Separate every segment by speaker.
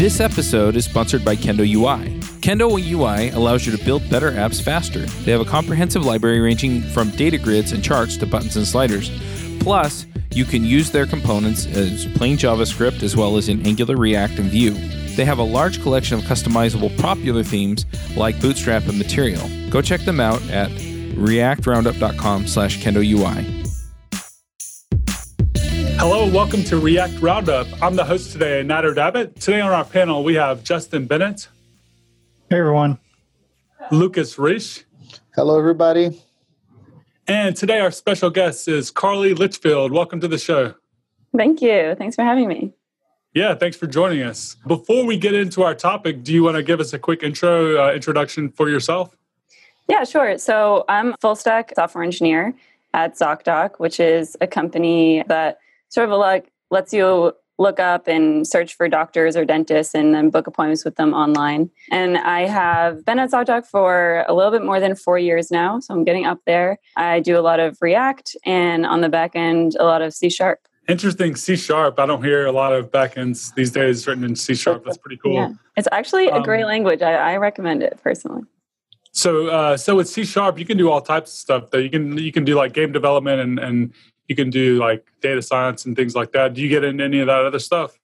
Speaker 1: This episode is sponsored by Kendo UI. Kendo UI allows you to build better apps faster. They have a comprehensive library ranging from data grids and charts to buttons and sliders. Plus, you can use their components as plain JavaScript as well as in Angular, React, and Vue. They have a large collection of customizable popular themes like Bootstrap and Material. Go check them out at reactroundup.com slash kendoui.
Speaker 2: Hello welcome to React Roundup. I'm the host today, Nader Dabit. Today on our panel, we have Justin Bennett.
Speaker 3: Hey, everyone.
Speaker 2: Lucas Reis.
Speaker 4: Hello, everybody.
Speaker 2: And today our special guest is Carly Litchfield. Welcome to the show.
Speaker 5: Thank you. Thanks for having me.
Speaker 2: Yeah, thanks for joining us. Before we get into our topic, do you want to give us a quick intro uh, introduction for yourself?
Speaker 5: Yeah, sure. So I'm full stack software engineer at ZocDoc, which is a company that sort of like lets you look up and search for doctors or dentists and then book appointments with them online. And I have been at ZocDoc for a little bit more than four years now, so I'm getting up there. I do a lot of React and on the back end, a lot of C Sharp.
Speaker 2: Interesting, C Sharp. I don't hear a lot of backends these days written in C Sharp. That's pretty cool. Yeah.
Speaker 5: It's actually a great um, language. I, I recommend it personally.
Speaker 2: So, uh, so with C Sharp, you can do all types of stuff. That you can you can do like game development and and you can do like data science and things like that. Do you get into any of that other stuff?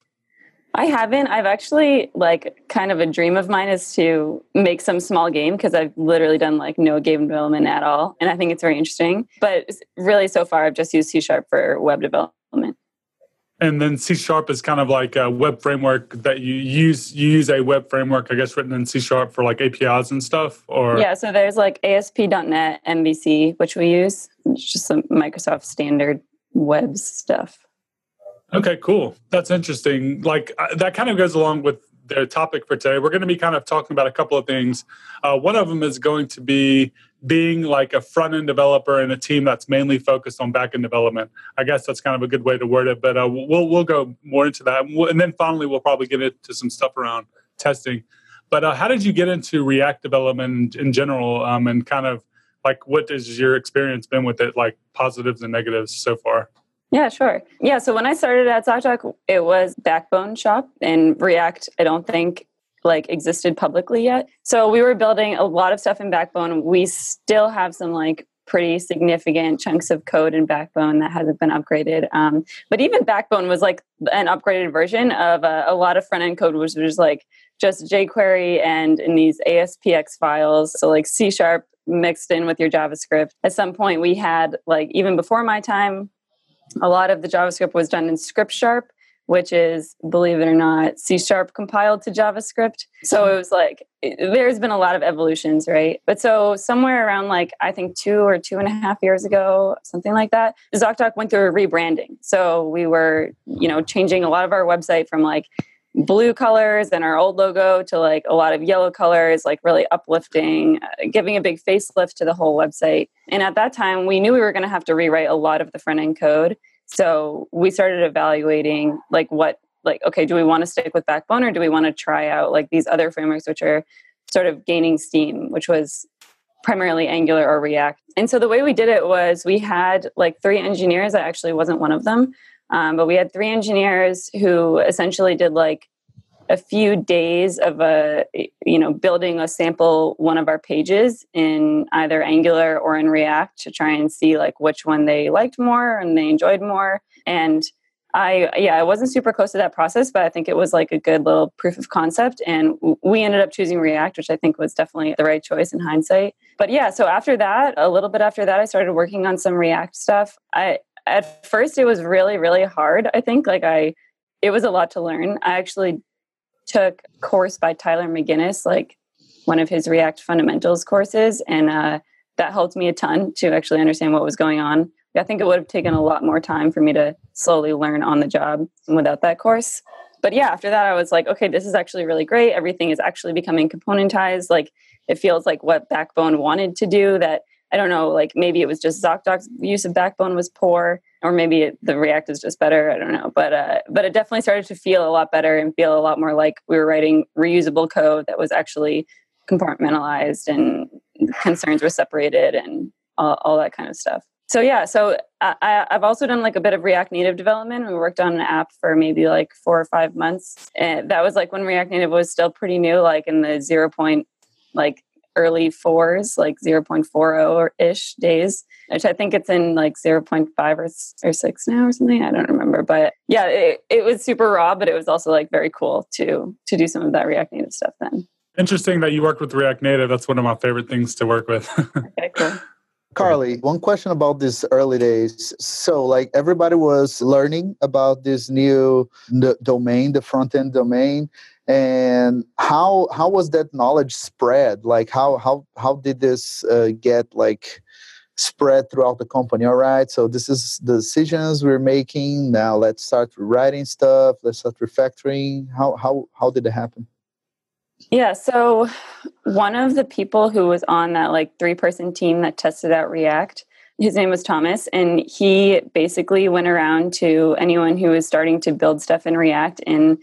Speaker 5: I haven't. I've actually like kind of a dream of mine is to make some small game because I've literally done like no game development at all, and I think it's very interesting. But really, so far, I've just used C sharp for web development.
Speaker 2: And then C sharp is kind of like a web framework that you use. You use a web framework, I guess, written in C sharp for like APIs and stuff. Or
Speaker 5: yeah, so there's like ASP.NET MVC, which we use it's just some Microsoft standard web stuff.
Speaker 2: Okay, cool. That's interesting. Like uh, that kind of goes along with the topic for today. We're going to be kind of talking about a couple of things. Uh, one of them is going to be being like a front end developer in a team that's mainly focused on back end development. I guess that's kind of a good way to word it, but uh, we'll we'll go more into that, and then finally we'll probably get into some stuff around testing. But uh, how did you get into React development in general, um, and kind of like what has your experience been with it like positives and negatives so far
Speaker 5: yeah sure yeah so when i started at ZocDoc, it was backbone shop and react i don't think like existed publicly yet so we were building a lot of stuff in backbone we still have some like pretty significant chunks of code in backbone that hasn't been upgraded um, but even backbone was like an upgraded version of uh, a lot of front end code which was like just jquery and in these aspx files so like c sharp mixed in with your JavaScript. At some point, we had, like, even before my time, a lot of the JavaScript was done in Script Sharp, which is, believe it or not, C Sharp compiled to JavaScript. So it was like, it, there's been a lot of evolutions, right? But so somewhere around like, I think two or two and a half years ago, something like that, ZocDoc went through a rebranding. So we were, you know, changing a lot of our website from like, blue colors and our old logo to like a lot of yellow colors, like really uplifting, uh, giving a big facelift to the whole website. And at that time, we knew we were going to have to rewrite a lot of the front end code. So we started evaluating like what, like, okay, do we want to stick with Backbone or do we want to try out like these other frameworks which are sort of gaining steam, which was primarily Angular or React. And so the way we did it was we had like three engineers. I actually wasn't one of them. Um, but we had three engineers who essentially did like a few days of a you know building a sample one of our pages in either angular or in react to try and see like which one they liked more and they enjoyed more. And i yeah i wasn't super close to that process but i think it was like a good little proof of concept. And we ended up choosing react which i think was definitely the right choice in hindsight. But yeah so after that a little bit after that i started working on some react stuff. I at first it was really really hard i think. Like i it was a lot to learn. I actually took course by tyler mcginnis like one of his react fundamentals courses and uh, that helped me a ton to actually understand what was going on. I think it would have taken a lot more time for me to slowly learn on the job without that course. But yeah after that i was like okay this is actually really great. Everything is actually becoming componentized. Like it feels like what backbone wanted to do that I don't know, like maybe it was just ZocDoc's use of Backbone was poor, or maybe it, the React is just better. I don't know, but uh, but it definitely started to feel a lot better and feel a lot more like we were writing reusable code that was actually compartmentalized and concerns were separated and all, all that kind of stuff. so yeah, so I, I've also done like a bit of React Native development. We worked on an app for maybe like four or five months, and that was like when React Native was still pretty new, like in the zero point, like early fours, like 0.40 ish days, which I think it's in like 0.5 or, or six now or something. I don't remember. But yeah, it, it was super raw, but it was also like very cool to to do some of that React Native stuff then.
Speaker 2: Interesting that you worked with React Native. That's one of my favorite things to work with.
Speaker 5: okay, cool.
Speaker 4: Carly, one question about these early days. So, like everybody was learning about this new domain, the front end domain, and how how was that knowledge spread? Like how how how did this uh, get like spread throughout the company? All right, so this is the decisions we're making. Now let's start writing stuff. Let's start refactoring. How how how did it happen?
Speaker 5: Yeah, so one of the people who was on that like three person team that tested out React, his name was Thomas, and he basically went around to anyone who was starting to build stuff in React and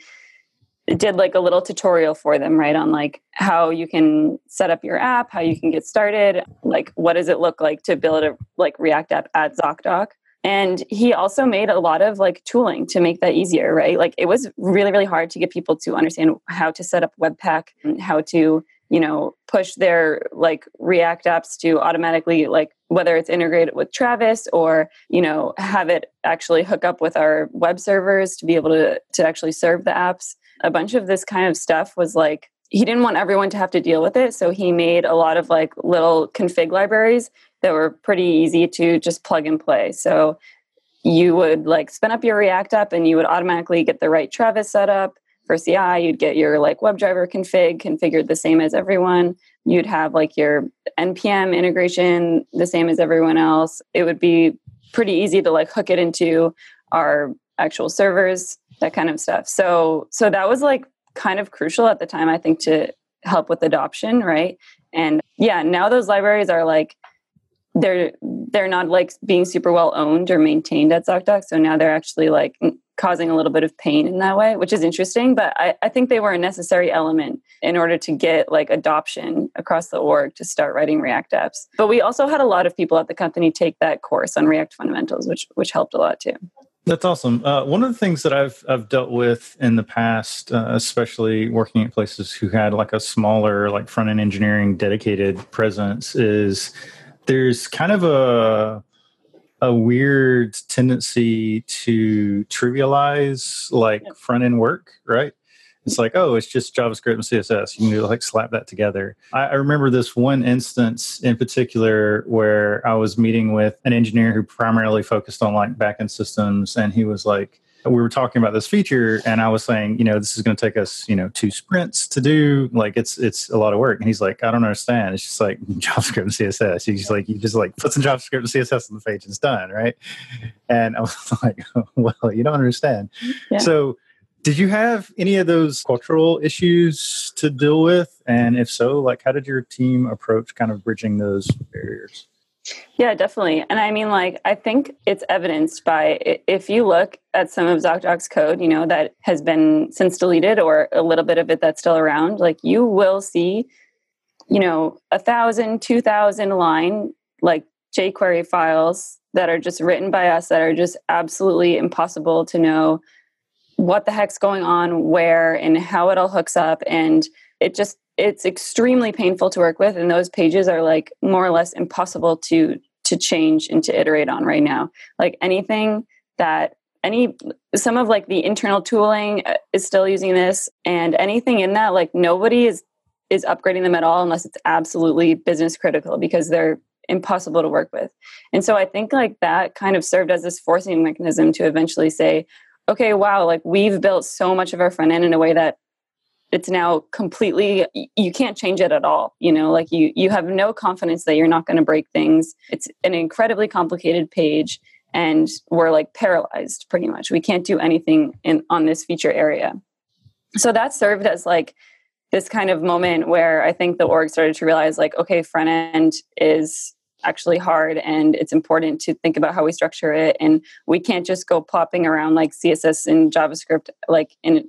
Speaker 5: did like a little tutorial for them, right? On like how you can set up your app, how you can get started, like what does it look like to build a like React app at ZocDoc. And he also made a lot of like tooling to make that easier, right? Like it was really, really hard to get people to understand how to set up Webpack and how to, you know, push their like React apps to automatically like whether it's integrated with Travis or, you know, have it actually hook up with our web servers to be able to to actually serve the apps. A bunch of this kind of stuff was like he didn't want everyone to have to deal with it so he made a lot of like little config libraries that were pretty easy to just plug and play. So you would like spin up your react app and you would automatically get the right travis set up. For ci you'd get your like webdriver config configured the same as everyone. You'd have like your npm integration the same as everyone else. It would be pretty easy to like hook it into our actual servers that kind of stuff so so that was like kind of crucial at the time, I think, to help with adoption, right? And yeah, now those libraries are like they're they're not like being super well owned or maintained at ZocDoc. So now they're actually like causing a little bit of pain in that way, which is interesting. But I, I think they were a necessary element in order to get like adoption across the org to start writing React apps. But we also had a lot of people at the company take that course on React fundamentals, which which helped a lot too.
Speaker 3: That's awesome. Uh, one of the things that I've I've dealt with in the past, uh, especially working at places who had like a smaller like front end engineering dedicated presence, is there's kind of a a weird tendency to trivialize like front end work, right? It's like, oh, it's just JavaScript and CSS. You can like slap that together. I, I, remember this one instance in particular where I was meeting with an engineer who primarily focused on like backend systems, and he was like, we were talking about this feature, and I was saying, you know, this is going to take us, you know, two sprints to do. Like, it's it's a lot of work. And he's like, I don't understand. It's just like JavaScript and CSS. He's like, you just like put some JavaScript and CSS on the page, and it's done, right? And I was like, well, you don't understand. Yeah. So did you have any of those cultural issues to deal with? And if so, like how did your team approach kind of bridging those barriers?
Speaker 5: Yeah, definitely. And I mean, like, I think it's evidenced by if you look at some of ZocDoc's code, you know, that has been since deleted or a little bit of it that's still around, like, you will see, you know, a thousand, two thousand line, like jQuery files that are just written by us that are just absolutely impossible to know what the heck's going on where and how it all hooks up and it just it's extremely painful to work with and those pages are like more or less impossible to to change and to iterate on right now. Like anything that any some of like the internal tooling uh, is still using this and anything in that like nobody is is upgrading them at all unless it's absolutely business critical because they're impossible to work with. And so i think like that kind of served as this forcing mechanism to eventually say okay, wow, like we've built so much of our front end in a way that it's now completely you can't change it at all you know? Like you you have no confidence that you're not going to break things. It's an incredibly complicated page and we're like paralyzed pretty much. We can't do anything in on this feature area. So that served as like this kind of moment where i think the org started to realize like okay front end is actually hard and it's important to think about how we structure it and we can't just go plopping around like css and javascript like in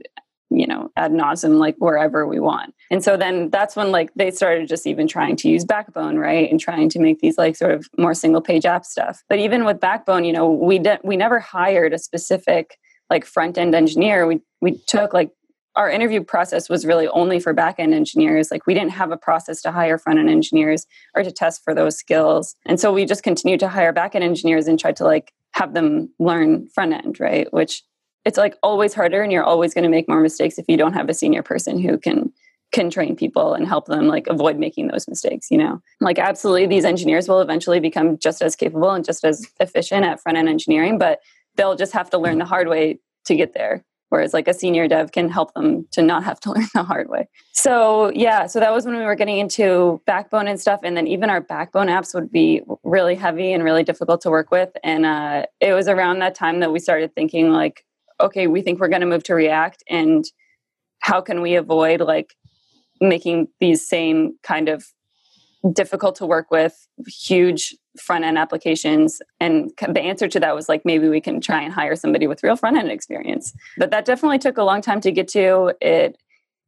Speaker 5: you know ad nauseum like wherever we want. And so then that's when like they started just even trying to use backbone right and trying to make these like sort of more single page app stuff. But even with backbone you know we did we never hired a specific like front end engineer. We we took like our interview process was really only for back end engineers. Like we didn't have a process to hire front end engineers or to test for those skills. And so we just continued to hire back end engineers and tried to like have them learn front end, right? Which it's like always harder and you're always going to make more mistakes if you don't have a senior person who can can train people and help them like avoid making those mistakes you know like absolutely these engineers will eventually become just as capable and just as efficient at front end engineering but they'll just have to learn the hard way to get there whereas like a senior dev can help them to not have to learn the hard way. So yeah so that was when we were getting into backbone and stuff and then even our backbone apps would be really heavy and really difficult to work with and uh, it was around that time that we started thinking like okay, we think we're going to move to React and how can we avoid like making these same kind of difficult to work with huge front end applications. And the answer to that was like maybe we can try and hire somebody with real front end experience. But that definitely took a long time to get to. It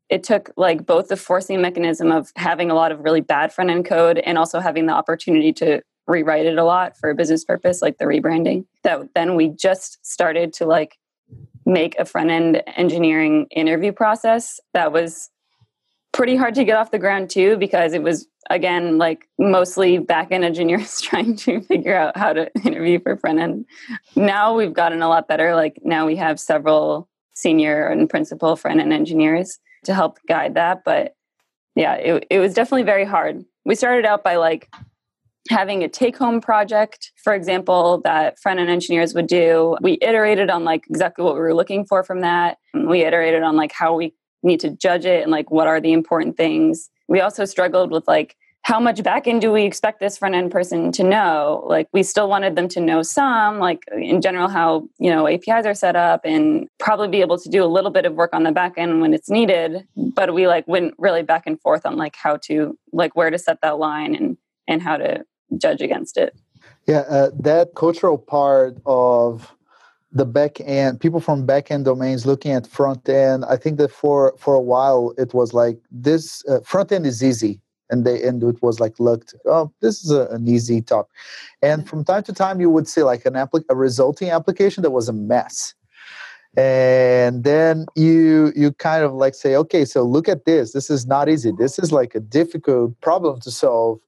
Speaker 5: it took like both the forcing mechanism of having a lot of really bad front end code and also having the opportunity to rewrite it a lot for a business purpose like the rebranding that then we just started to like make a front end engineering interview process that was pretty hard to get off the ground too because it was again like mostly back end engineers trying to figure out how to interview for front end now we've gotten a lot better like now we have several senior and principal front end engineers to help guide that but yeah it, it was definitely very hard we started out by like having a take home project, for example, that front end engineers would do. We iterated on like exactly what we were looking for from that. We iterated on like how we need to judge it and like what are the important things. We also struggled with like how much back end do we expect this front end person to know? Like we still wanted them to know some, like in general, how you know APIs are set up and probably be able to do a little bit of work on the back end when it's needed. But we like went really back and forth on like how to like where to set that line and and how to judge against it.
Speaker 4: Yeah, uh, that cultural part of the back end, people from back end domains looking at front end. I think that for for a while it was like this uh, front end is easy, and they and it was like looked oh this is a, an easy talk, and from time to time you would see like an applic- a resulting application that was a mess. And then you you kind of like say okay so look at this. This is not easy. This is like a difficult problem to solve.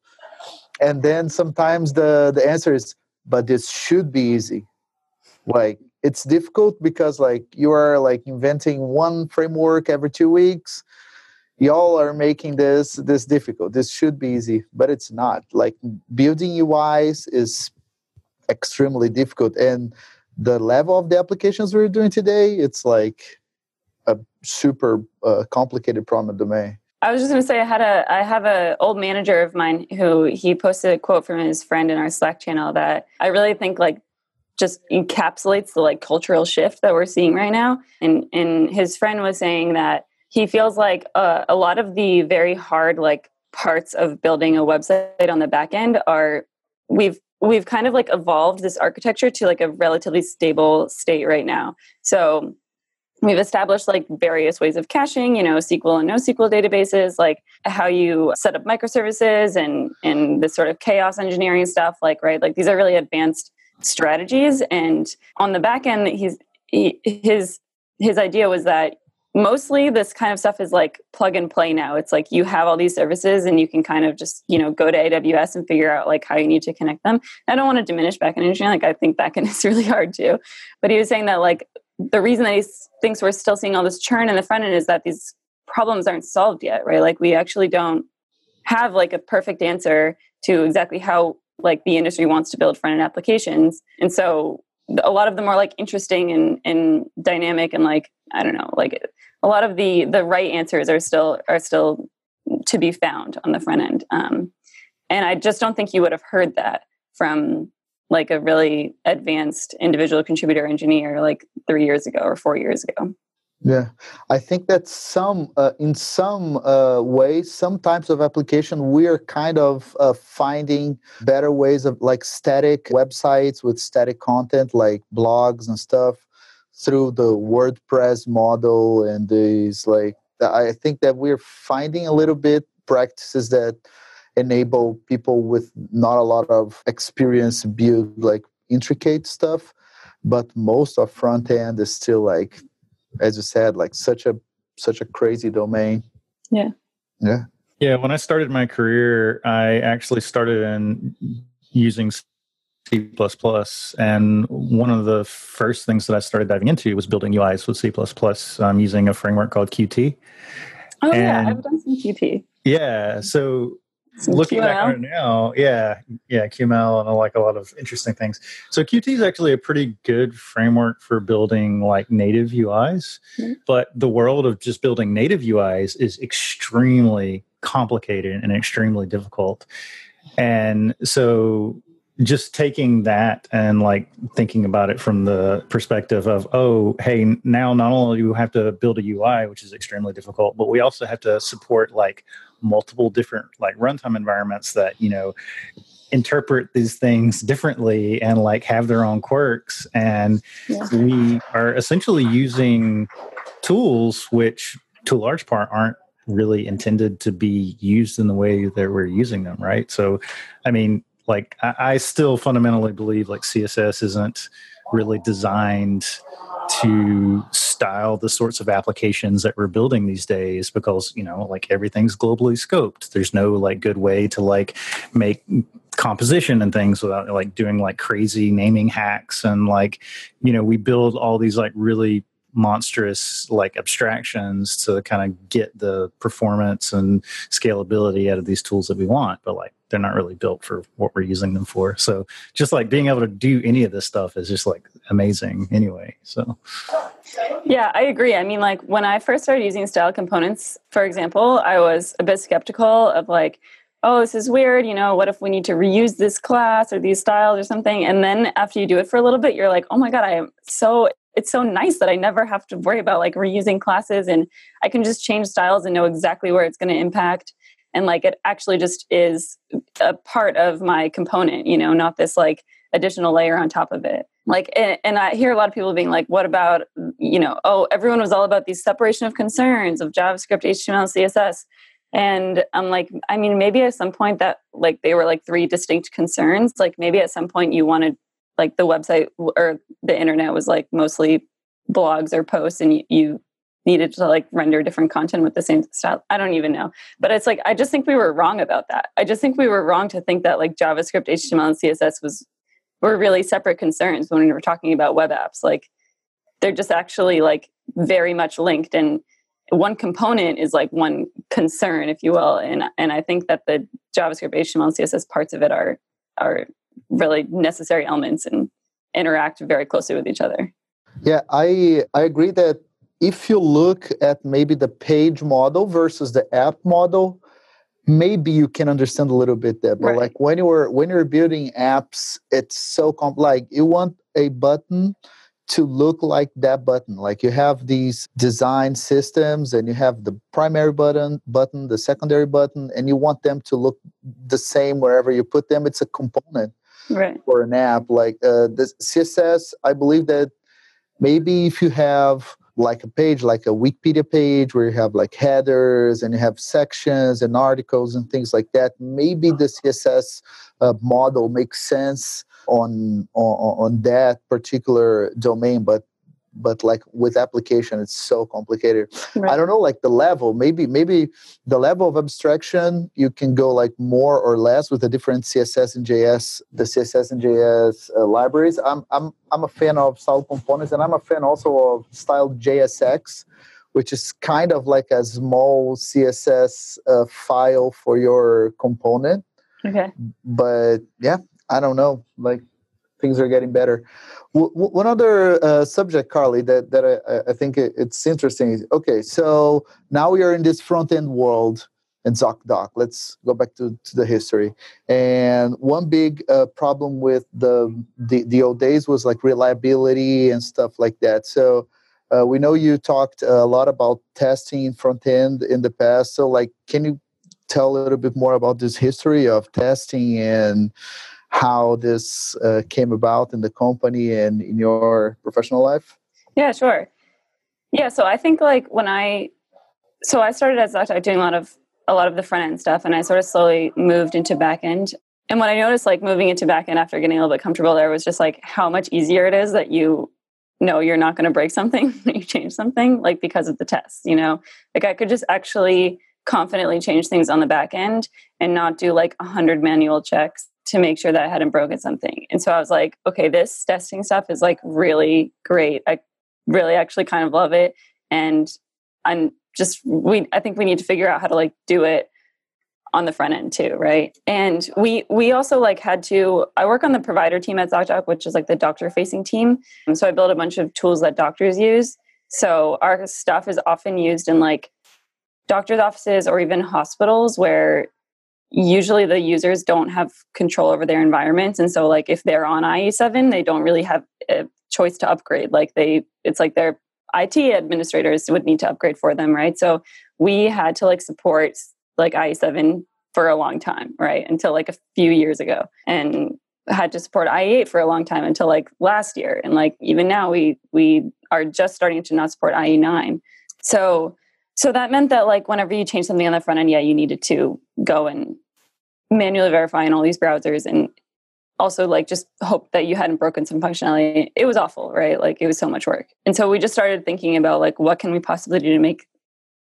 Speaker 4: And then sometimes the the answer is but this should be easy. Like it's difficult because like you are like inventing one framework every two weeks. Y'all are making this this difficult. This should be easy but it's not. Like building uis is extremely difficult and the level of the applications we're doing today it's like a super uh, complicated problem domain
Speaker 5: I was just going to say I had a I have a old manager of mine who he posted a quote from his friend in our Slack channel that I really think like just encapsulates the like cultural shift that we're seeing right now. And and his friend was saying that he feels like uh, a lot of the very hard like parts of building a website on the back end are we've we've kind of like evolved this architecture to like a relatively stable state right now. So We've established like various ways of caching, you know, SQL and NoSQL databases, like how you set up microservices and and this sort of chaos engineering stuff. Like, right, like these are really advanced strategies. And on the back end, he's he, his his idea was that mostly this kind of stuff is like plug and play now. It's like you have all these services and you can kind of just, you know, go to AWS and figure out like how you need to connect them. I don't want to diminish backend engineering. Like I think backend is really hard too. But he was saying that like the reason that he thinks we're still seeing all this churn in the front end is that these problems aren't solved yet, right? Like we actually don't have like a perfect answer to exactly how like the industry wants to build front end applications. And so a lot of the more like interesting and, and dynamic and like I don't know, like a lot of the the right answers are still are still to be found on the front end. Um, and I just don't think you would have heard that from like a really advanced individual contributor engineer like three years ago or four years ago
Speaker 4: yeah. I think that some uh, in some uh, ways some types of application we are kind of uh, finding better ways of like static websites with static content like blogs and stuff through the WordPress model and these like I think that we're finding a little bit practices that enable people with not a lot of experience build like intricate stuff but most of front end is still like as you said like such a such a crazy domain
Speaker 5: yeah
Speaker 4: yeah
Speaker 3: yeah when i started my career i actually started in using C++. And one of the first things that I started diving into was building UIs with C++. I'm using a framework called Qt.
Speaker 5: Oh, and yeah, I've done some Qt.
Speaker 3: Yeah. So some looking QML. back on it now, yeah, yeah, QML and like a lot of interesting things. So Qt is actually a pretty good framework for building like native UIs, mm-hmm. but the world of just building native UIs is extremely complicated and extremely difficult. And so just taking that and like thinking about it from the perspective of oh hey now not only do we have to build a ui which is extremely difficult but we also have to support like multiple different like runtime environments that you know interpret these things differently and like have their own quirks and yeah. we are essentially using tools which to a large part aren't really intended to be used in the way that we're using them right so i mean like I, I still fundamentally believe like css isn't really designed to style the sorts of applications that we're building these days because you know like everything's globally scoped. There's no like good way to like make composition and things without like doing like crazy naming hacks and like you know we build all these like really monstrous like abstractions to kind of get the performance and scalability out of these tools that we want. But like they're not really built for what we're using them for so just like being able to do any of this stuff is just like amazing anyway so
Speaker 5: yeah i agree i mean like when i first started using style components for example i was a bit skeptical of like oh, this is weird. You know, what if we need to reuse this class or these styles or something? And then after you do it for a little bit, you're like, oh my God, I am so it's so nice that I never have to worry about like reusing classes and I can just change styles and know exactly where it's going to impact. And like it actually just is a part of my component, you know, not this like additional layer on top of it. Like, and, and I hear a lot of people being like, what about, you know, oh, everyone was all about these separation of concerns of JavaScript, HTML, CSS. And I'm like, I mean, maybe at some point that like they were like three distinct concerns. Like maybe at some point you wanted like the website or the internet was like mostly blogs or posts and you, you needed to like render different content with the same style. I don't even know. But it's like I just think we were wrong about that. I just think we were wrong to think that like JavaScript, HTML, and CSS was were really separate concerns when we were talking about web apps. Like they're just actually like very much linked and one component is like one concern, if you will. And and I think that the JavaScript, HTML, and CSS parts of it are are really necessary elements and interact very closely with each other.
Speaker 4: Yeah, I I agree that if you look at maybe the page model versus the app model, maybe you can understand a little bit there. But right. like when you're when you're building apps, it's so complex. Like you want a button to look like that button like you have these design systems and you have the primary button button the secondary button and you want them to look the same wherever you put them it's a component
Speaker 5: right.
Speaker 4: for an app like uh, the css i believe that maybe if you have like a page like a wikipedia page where you have like headers and you have sections and articles and things like that. Maybe the css uh, model makes sense on, on on that particular domain but but like with application it's so complicated. Right. i don't know like the level maybe maybe the level of abstraction you can go like more or less with the different css and js the css and js uh, libraries. I'm i'm i'm a fan of style components and i'm a fan also of style jsx which is kind of like a small css uh, file for your component.
Speaker 5: Okay.
Speaker 4: But yeah i don't know like things are getting better. W- one other uh, subject, Carly, that that I, I think it's interesting. Is, okay, so now we are in this front end world in ZocDoc. Let's go back to, to the history. And one big uh, problem with the, the the old days was like reliability and stuff like that. So. Uh, we know you talked a lot about testing front end in the past. So, like, can you tell a little bit more about this history of testing and how this uh, came about in the company and in your professional life?
Speaker 5: Yeah, sure. Yeah, so I think like when I so I started as doing a lot of a lot of the front end stuff and I sort of slowly moved into back end. And what I noticed like moving into back end after getting a little bit comfortable there was just like how much easier it is that you know you're not going to break something when you change something like because of the tests, you know. Like I could just actually confidently change things on the back end and not do like a hundred manual checks to make sure that I hadn't broken something. And so I was like, okay, this testing stuff is like really great. I really actually kind of love it. And I'm just we I think we need to figure out how to like do it on the front end too, right? And we we also like had to I work on the provider team at ZocDoc, which is like the doctor facing team. And so I built a bunch of tools that doctors use. So our stuff is often used in like doctors' offices or even hospitals where usually the users don't have control over their environments and so like if they're on ie7 they don't really have a choice to upgrade. Like they it's like their it administrators would need to upgrade for them right? So we had to like support like ie7 for a long time right? Until like a few years ago and had to support ie8 for a long time until like last year and like even now we we are just starting to not support ie9 so so that meant that like whenever you change something on the front end, yeah, you needed to go and manually verify in all these browsers and also like just hope that you hadn't broken some functionality. It was awful, right? Like it was so much work. And so we just started thinking about like what can we possibly do to make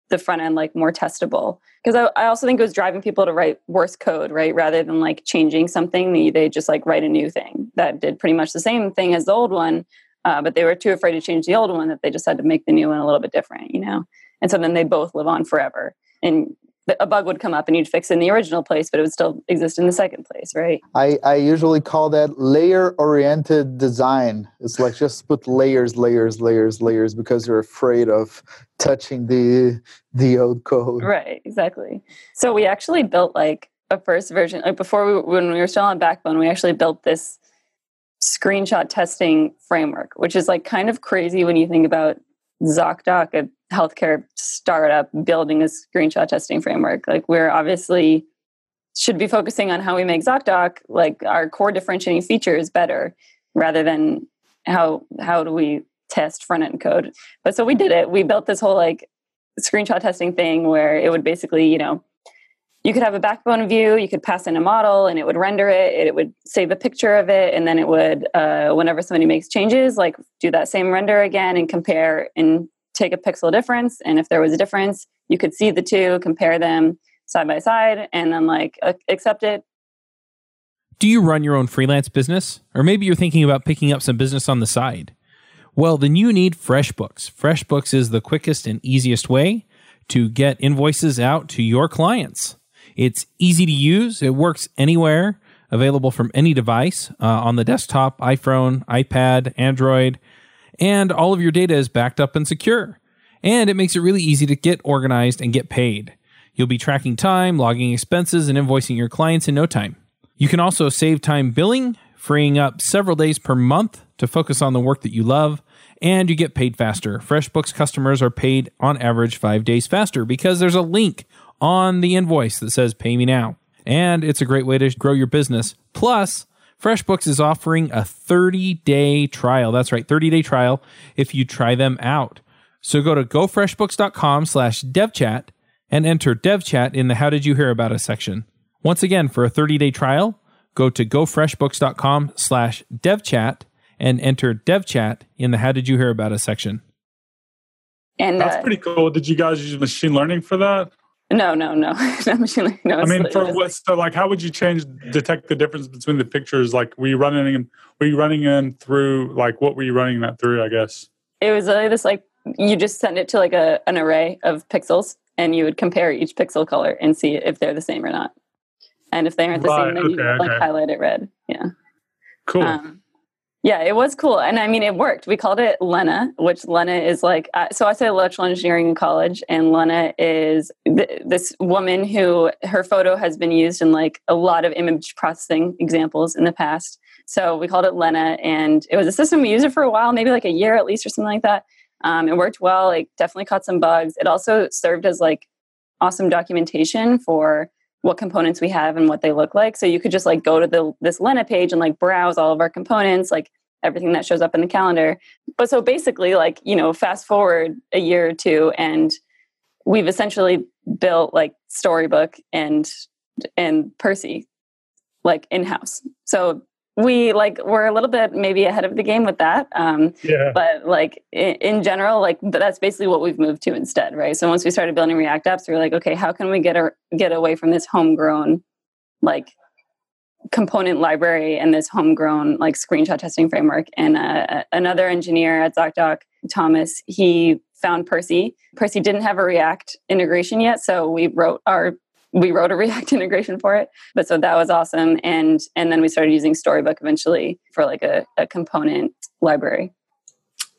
Speaker 5: the front end like more testable because I, I, also think it was driving people to write worse code right rather than like changing something they, just like write a new thing that did pretty much the same thing as the old one uh, but they were too afraid to change the old one that they just had to make the new one a little bit different you know and so then they both live on forever. And a bug would come up and you'd fix it in the original place but it would still exist in the second place right?
Speaker 4: I, I usually call that layer oriented design. It's like just put layers layers layers layers because you're afraid of touching the the old code.
Speaker 5: Right exactly. So we actually built like a first version like before we when we were still on backbone we actually built this screenshot testing framework which is like kind of crazy when you think about ZocDoc, a healthcare startup, building a screenshot testing framework. Like we're obviously should be focusing on how we make ZocDoc like our core differentiating features better rather than how how do we test front end code. But so we did it. We built this whole like screenshot testing thing where it would basically, you know, you could have a backbone view you could pass in a model and it would render it it would save a picture of it and then it would uh, whenever somebody makes changes like do that same render again and compare and take a pixel difference and if there was a difference you could see the two compare them side by side and then like accept it.
Speaker 1: Do you run your own freelance business? Or maybe you're thinking about picking up some business on the side. Well then you need freshbooks. Freshbooks is the quickest and easiest way to get invoices out to your clients. It's easy to use. It works anywhere, available from any device uh, on the desktop, iPhone, iPad, Android, and all of your data is backed up and secure. And it makes it really easy to get organized and get paid. You'll be tracking time, logging expenses, and invoicing your clients in no time. You can also save time billing, freeing up several days per month to focus on the work that you love, and you get paid faster. FreshBooks customers are paid on average five days faster because there's a link on the invoice that says pay me now. And it's a great way to grow your business. Plus, FreshBooks is offering a 30 day trial. That's right, 30 day trial if you try them out. So go to gofreshbooks.com slash devchat and enter devchat in the How Did You Hear About Us section. Once again, for a 30 day trial, go to gofreshbooks.com slash devchat and enter devchat in the How Did You Hear About Us section.
Speaker 2: And that's uh, pretty cool. Did you guys use machine learning for that?
Speaker 5: No, no, no, not machine learning. No,
Speaker 2: I mean, for what? So, like, how would you change detect the difference between the pictures? Like, were you running them? Were you running them through? Like, what were you running that through? I guess
Speaker 5: it was like this. Like, you just send it to like a an array of pixels, and you would compare each pixel color and see if they're the same or not. And if they aren't the right, same, then okay, you like okay. highlight it red. Yeah.
Speaker 2: Cool. Um,
Speaker 5: yeah, it was cool. And I mean, it worked. We called it Lena, which Lena is like, uh, so I studied electrical engineering in college, and Lena is th- this woman who her photo has been used in like a lot of image processing examples in the past. So we called it Lena, and it was a system we used it for a while, maybe like a year at least or something like that. Um, it worked well. It definitely caught some bugs. It also served as like awesome documentation for what components we have and what they look like. So you could just like go to the this Lena page and like browse all of our components, like everything that shows up in the calendar. But so basically, like, you know, fast forward a year or two, and we've essentially built like Storybook and and Percy like in house. So we like we're a little bit maybe ahead of the game with that um yeah. but like in, in, general like that's basically what we've moved to instead right? So once we started building react apps we were like okay how can we get a, get away from this homegrown like component library and this homegrown like screenshot testing framework? And uh, another engineer at zocdoc thomas he found percy. Percy didn't have a react integration yet so we wrote our we wrote a react integration for it but so that was awesome. And and then we started using storybook eventually for like a, a component library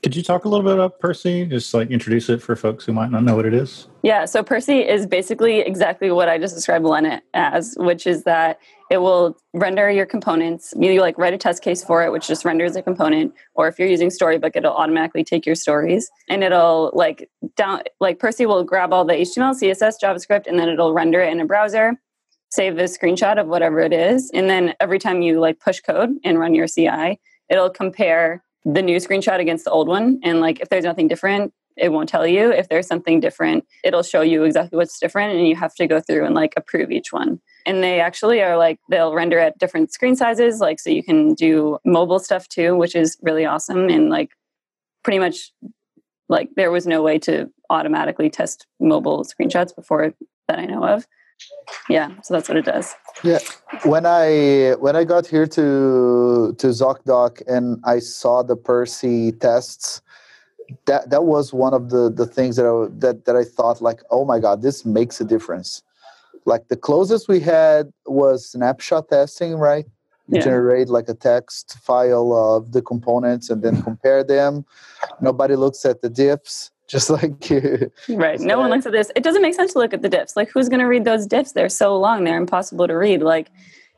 Speaker 3: could you talk a little bit about Percy? Just like introduce it for folks who might not know what it is.
Speaker 5: Yeah, so Percy is basically exactly what I just described Lena as, which is that it will render your components. You like write a test case for it, which just renders a component. Or if you're using Storybook, it'll automatically take your stories and it'll like down like Percy will grab all the HTML, CSS, JavaScript, and then it'll render it in a browser, save a screenshot of whatever it is, and then every time you like push code and run your CI, it'll compare the new screenshot against the old one and like if there's nothing different it won't tell you. If there's something different it'll show you exactly what's different and you have to go through and like approve each one. And they actually are like they'll render at different screen sizes like so you can do mobile stuff too which is really awesome and like pretty much like there was no way to automatically test mobile screenshots before that i know of yeah so that's what it does.
Speaker 4: Yeah when i when i got here to to zocdoc and i saw the percy tests that that was one of the the things that I, that that i thought like oh my god this makes a difference. Like the closest we had was snapshot testing right? Yeah. generate like a text file of the components and then compare them. Nobody looks at the diffs just like
Speaker 5: you. Right. No one looks at this. It doesn't make sense to look at the diffs. Like, who's going to read those diffs? They're so long, they're impossible to read. Like,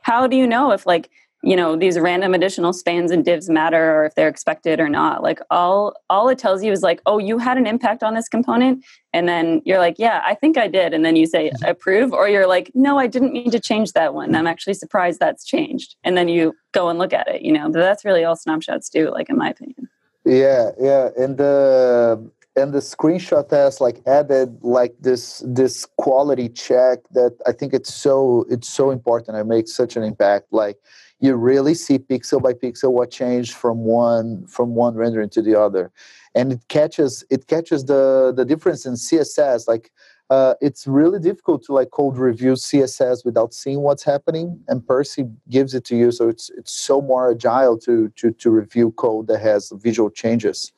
Speaker 5: how do you know if, like, you know these random additional spans and divs matter or if they're expected or not like all all it tells you is like oh you had an impact on this component and then you're like yeah i think i did and then you say mm-hmm. approve or you're like no i didn't mean to change that one i'm actually surprised that's changed and then you go and look at it you know but that's really all snapshots do like in my opinion
Speaker 4: yeah yeah and the and the screenshot test like added like this this quality check that i think it's so it's so important it makes such an impact. Like you really see pixel by pixel what changed from one from one rendering to the other. And it catches it catches the the difference in css like uh, it's really difficult to like code review css without seeing what's happening and percy gives it to you so it's it's so more agile to to to review code that has visual changes.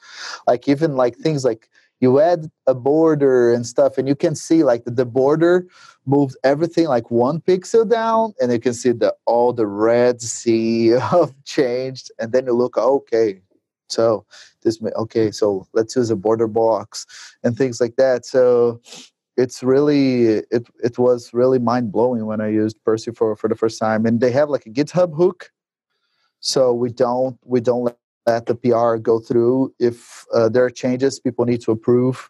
Speaker 4: Like even like things like you add a border and stuff and you can see like the, the border moved everything like one pixel down and you can see that all the red sea have changed and then you look okay so this may okay so let's use a border box and things like that. So it's really it it was really mind blowing when I used Percy for for the first time and they have like a GitHub hook so we don't we don't let the PR go through. If uh, there are changes people need to approve,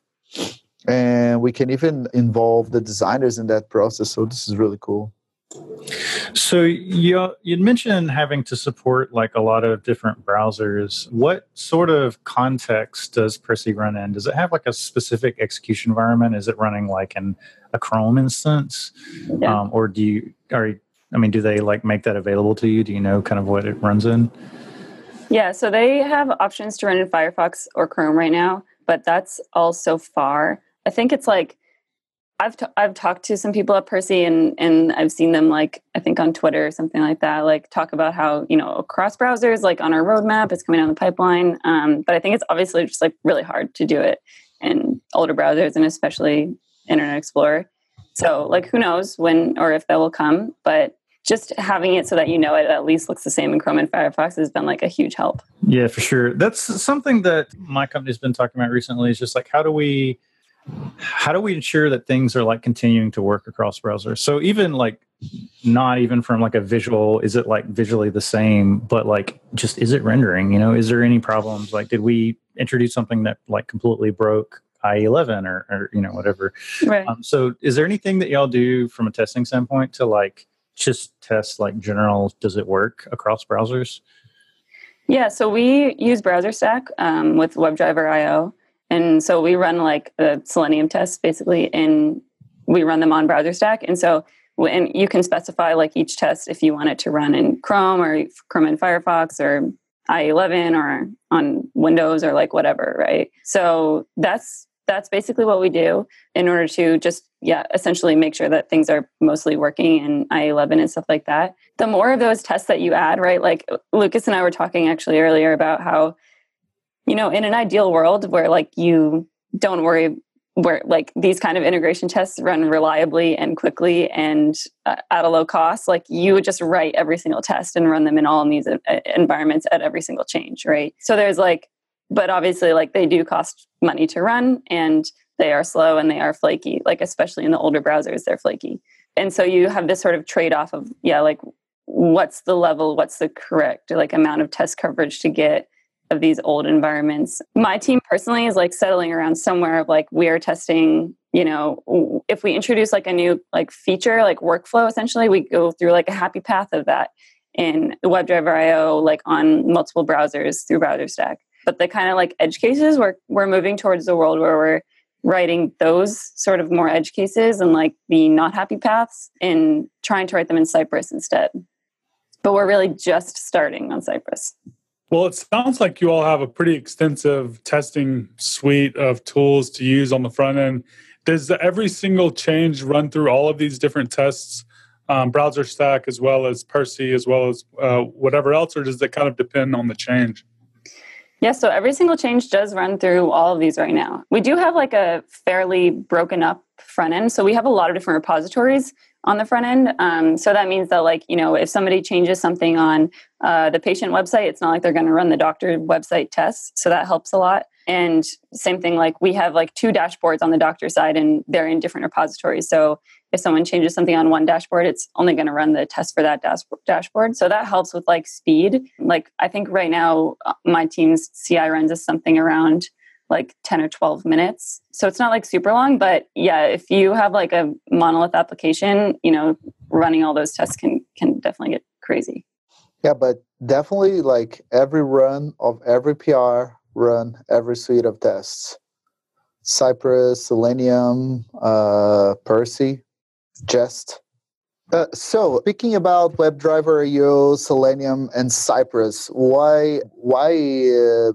Speaker 4: and we can even involve the designers in that process. So this is really cool.
Speaker 3: So you you'd mentioned having to support like a lot of different browsers. What sort of context does Percy run in? Does it have like a specific execution environment? Is it running like in a Chrome instance, yeah. um, or do you are I mean, do they like make that available to you? Do you know kind of what it runs in?
Speaker 5: Yeah, so they have options to run in Firefox or Chrome right now, but that's all so far. I think it's like I've t- I've talked to some people at Percy and and I've seen them like I think on Twitter or something like that, like talk about how you know across browsers, like on our roadmap, it's coming down the pipeline. Um, but I think it's obviously just like really hard to do it in older browsers and especially Internet Explorer. So like who knows when or if that will come, but just having it so that you know it at least looks the same in Chrome and Firefox has been like a huge help.
Speaker 3: Yeah, for sure. That's something that my company's been talking about recently is just like how do we how do we ensure that things are like continuing to work across browsers? So even like not even from like a visual is it like visually the same but like just is it rendering you know is there any problems like did we introduce something that like completely broke IE11 or, or you know whatever right. Um, so is there anything that y'all do from a testing standpoint to like just test like general does it work across browsers
Speaker 5: Yeah, so we use BrowserStack um, with WebDriver IO. And so we run like the Selenium tests basically, and we run them on BrowserStack. And so when you can specify like each test if you want it to run in Chrome or Chrome and Firefox or IE11 or on Windows or like whatever, right? So that's that's basically what we do in order to just yeah essentially make sure that things are mostly working in IE11 and stuff like that. The more of those tests that you add, right? Like Lucas and I were talking actually earlier about how you know in an ideal world where like you don't worry where like these kind of integration tests run reliably and quickly and uh, at a low cost like you would just write every single test and run them in all of these uh, environments at every single change right? So there's like but obviously like they do cost money to run and they are slow and they are flaky like especially in the older browsers they're flaky. And so you have this sort of trade-off of yeah like what's the level what's the correct like amount of test coverage to get of these old environments. My team personally is like settling around somewhere of like we are testing, you know, if we introduce like a new like feature, like workflow essentially, we go through like a happy path of that in WebDriver IO, like on multiple browsers through BrowserStack. But the kind of like edge cases, we're we're moving towards the world where we're writing those sort of more edge cases and like the not happy paths and trying to write them in Cypress instead. But we're really just starting on Cypress.
Speaker 2: Well, it sounds like you all have a pretty extensive testing suite of tools to use on the front end. Does every single change run through all of these different tests, um, BrowserStack as well as Percy, as well as uh, whatever else, or does it kind of depend on the change?
Speaker 5: Yeah, so every single change does run through all of these right now. We do have like a fairly broken up front end. So we have a lot of different repositories on the front end. Um, so that means that, like, you know, if somebody changes something on uh, the patient website, it's not like they're going to run the doctor website tests. So that helps a lot. And same thing, like, we have like two dashboards on the doctor side and they're in different repositories. So if someone changes something on one dashboard, it's only going to run the test for that dashboard. So that helps with like speed. Like, I think right now, uh, my team's CI runs is something around like 10 or 12 minutes. So it's not like super long, but yeah, if you have like a monolith application, you know, running all those tests can can definitely get crazy.
Speaker 4: Yeah, but definitely like every run of every PR run every suite of tests. Cypress, Selenium, uh, Percy, Jest. Uh, so, speaking about WebDriver IO, Selenium, and Cypress, why why uh,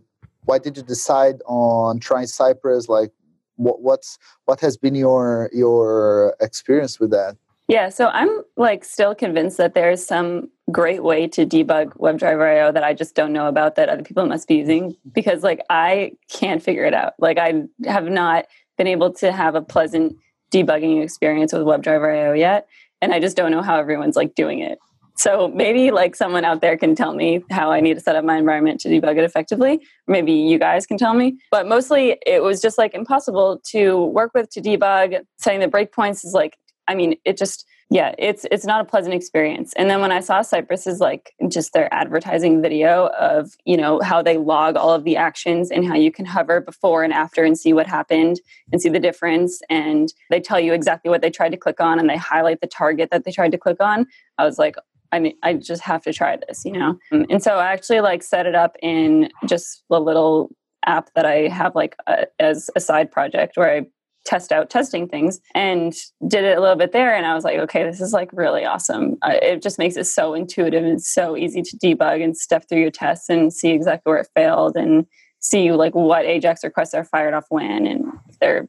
Speaker 4: why did you decide on trying Cypress? Like, what, what's what has been your your experience with that?
Speaker 5: Yeah, so I'm like still convinced that there's some great way to debug WebDriver.io that I just don't know about that other people must be using because like I can't figure it out. Like I have not been able to have a pleasant debugging experience with WebDriver.io yet, and I just don't know how everyone's like doing it. So maybe like someone out there can tell me how I need to set up my environment to debug it effectively. Maybe you guys can tell me. But mostly it was just like impossible to work with to debug. Setting the breakpoints is like, I mean, it just yeah, it's it's not a pleasant experience. And then when I saw Cypress is like just their advertising video of, you know, how they log all of the actions and how you can hover before and after and see what happened and see the difference and they tell you exactly what they tried to click on and they highlight the target that they tried to click on. I was like, I mean, I just have to try this, you know? Um, and so I actually like set it up in just a little app that I have like a, as a side project where I test out testing things and did it a little bit there. And I was like, okay, this is like really awesome. It just makes it so intuitive and so easy to debug and step through your tests and see exactly where it failed and see like what Ajax requests are fired off when and if they're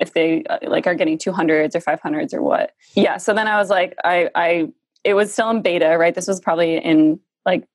Speaker 5: if they uh, like are getting 200s or 500s or what. Yeah. So then I was like, I, I it was still in beta, right? This was probably in like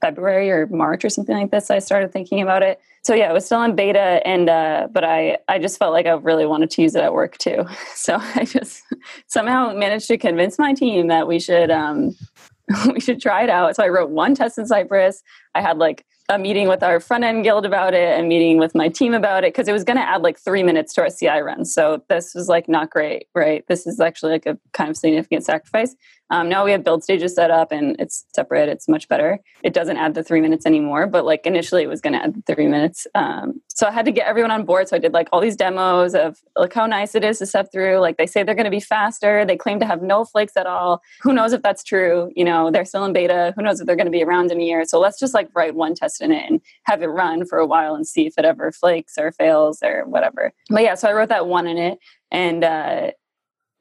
Speaker 5: February or March or something like this. I started thinking about it. So yeah, it was still in beta, and uh, but I I just felt like I really wanted to use it at work too. So I just somehow managed to convince my team that we should um, we should try it out. So I wrote one test in Cypress. I had like a meeting with our front end guild about it, and meeting with my team about it, because it was going to add like three minutes to our CI run. So this was like not great, right? This is actually like a kind of significant sacrifice. Um, now we have build stages set up and it's separate. It's much better. It doesn't add the three minutes anymore, but like initially it was going to add the three minutes. Um, so I had to get everyone on board. So I did like all these demos of like how nice it is to step through. Like they say they're going to be faster. They claim to have no flakes at all. Who knows if that's true? You know, they're still in beta. Who knows if they're going to be around in a year? So let's just like write one test in it and have it run for a while and see if it ever flakes or fails or whatever. But yeah, so I wrote that one in it and uh,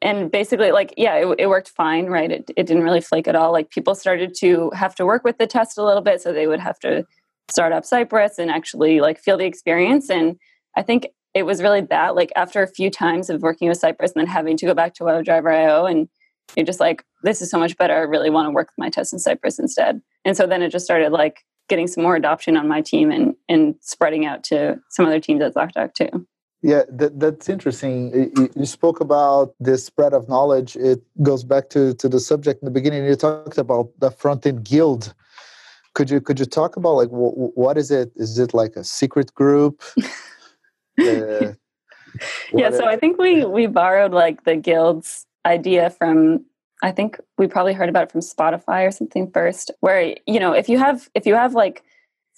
Speaker 5: and basically like yeah it, it, worked fine right? It, it didn't really flake at all. Like people started to have to work with the test a little bit so they would have to start up cypress and actually like feel the experience. And i think it was really that like after a few times of working with cypress and then having to go back to WebDriver IO and you're just like this is so much better. I really want to work with my test in cypress instead. And so then it just started like getting some more adoption on my team and and spreading out to some other teams at ZocDoc too
Speaker 4: yeah, that, that's interesting. You, spoke about this spread of knowledge. It goes back to, to the subject in the beginning. You talked about the front end guild. Could you could you talk about like w- what is it? Is it like a secret group? uh,
Speaker 5: yeah, so I think we we borrowed like the guild's idea from I think we probably heard about it from Spotify or something first. Where you know if you have if you have like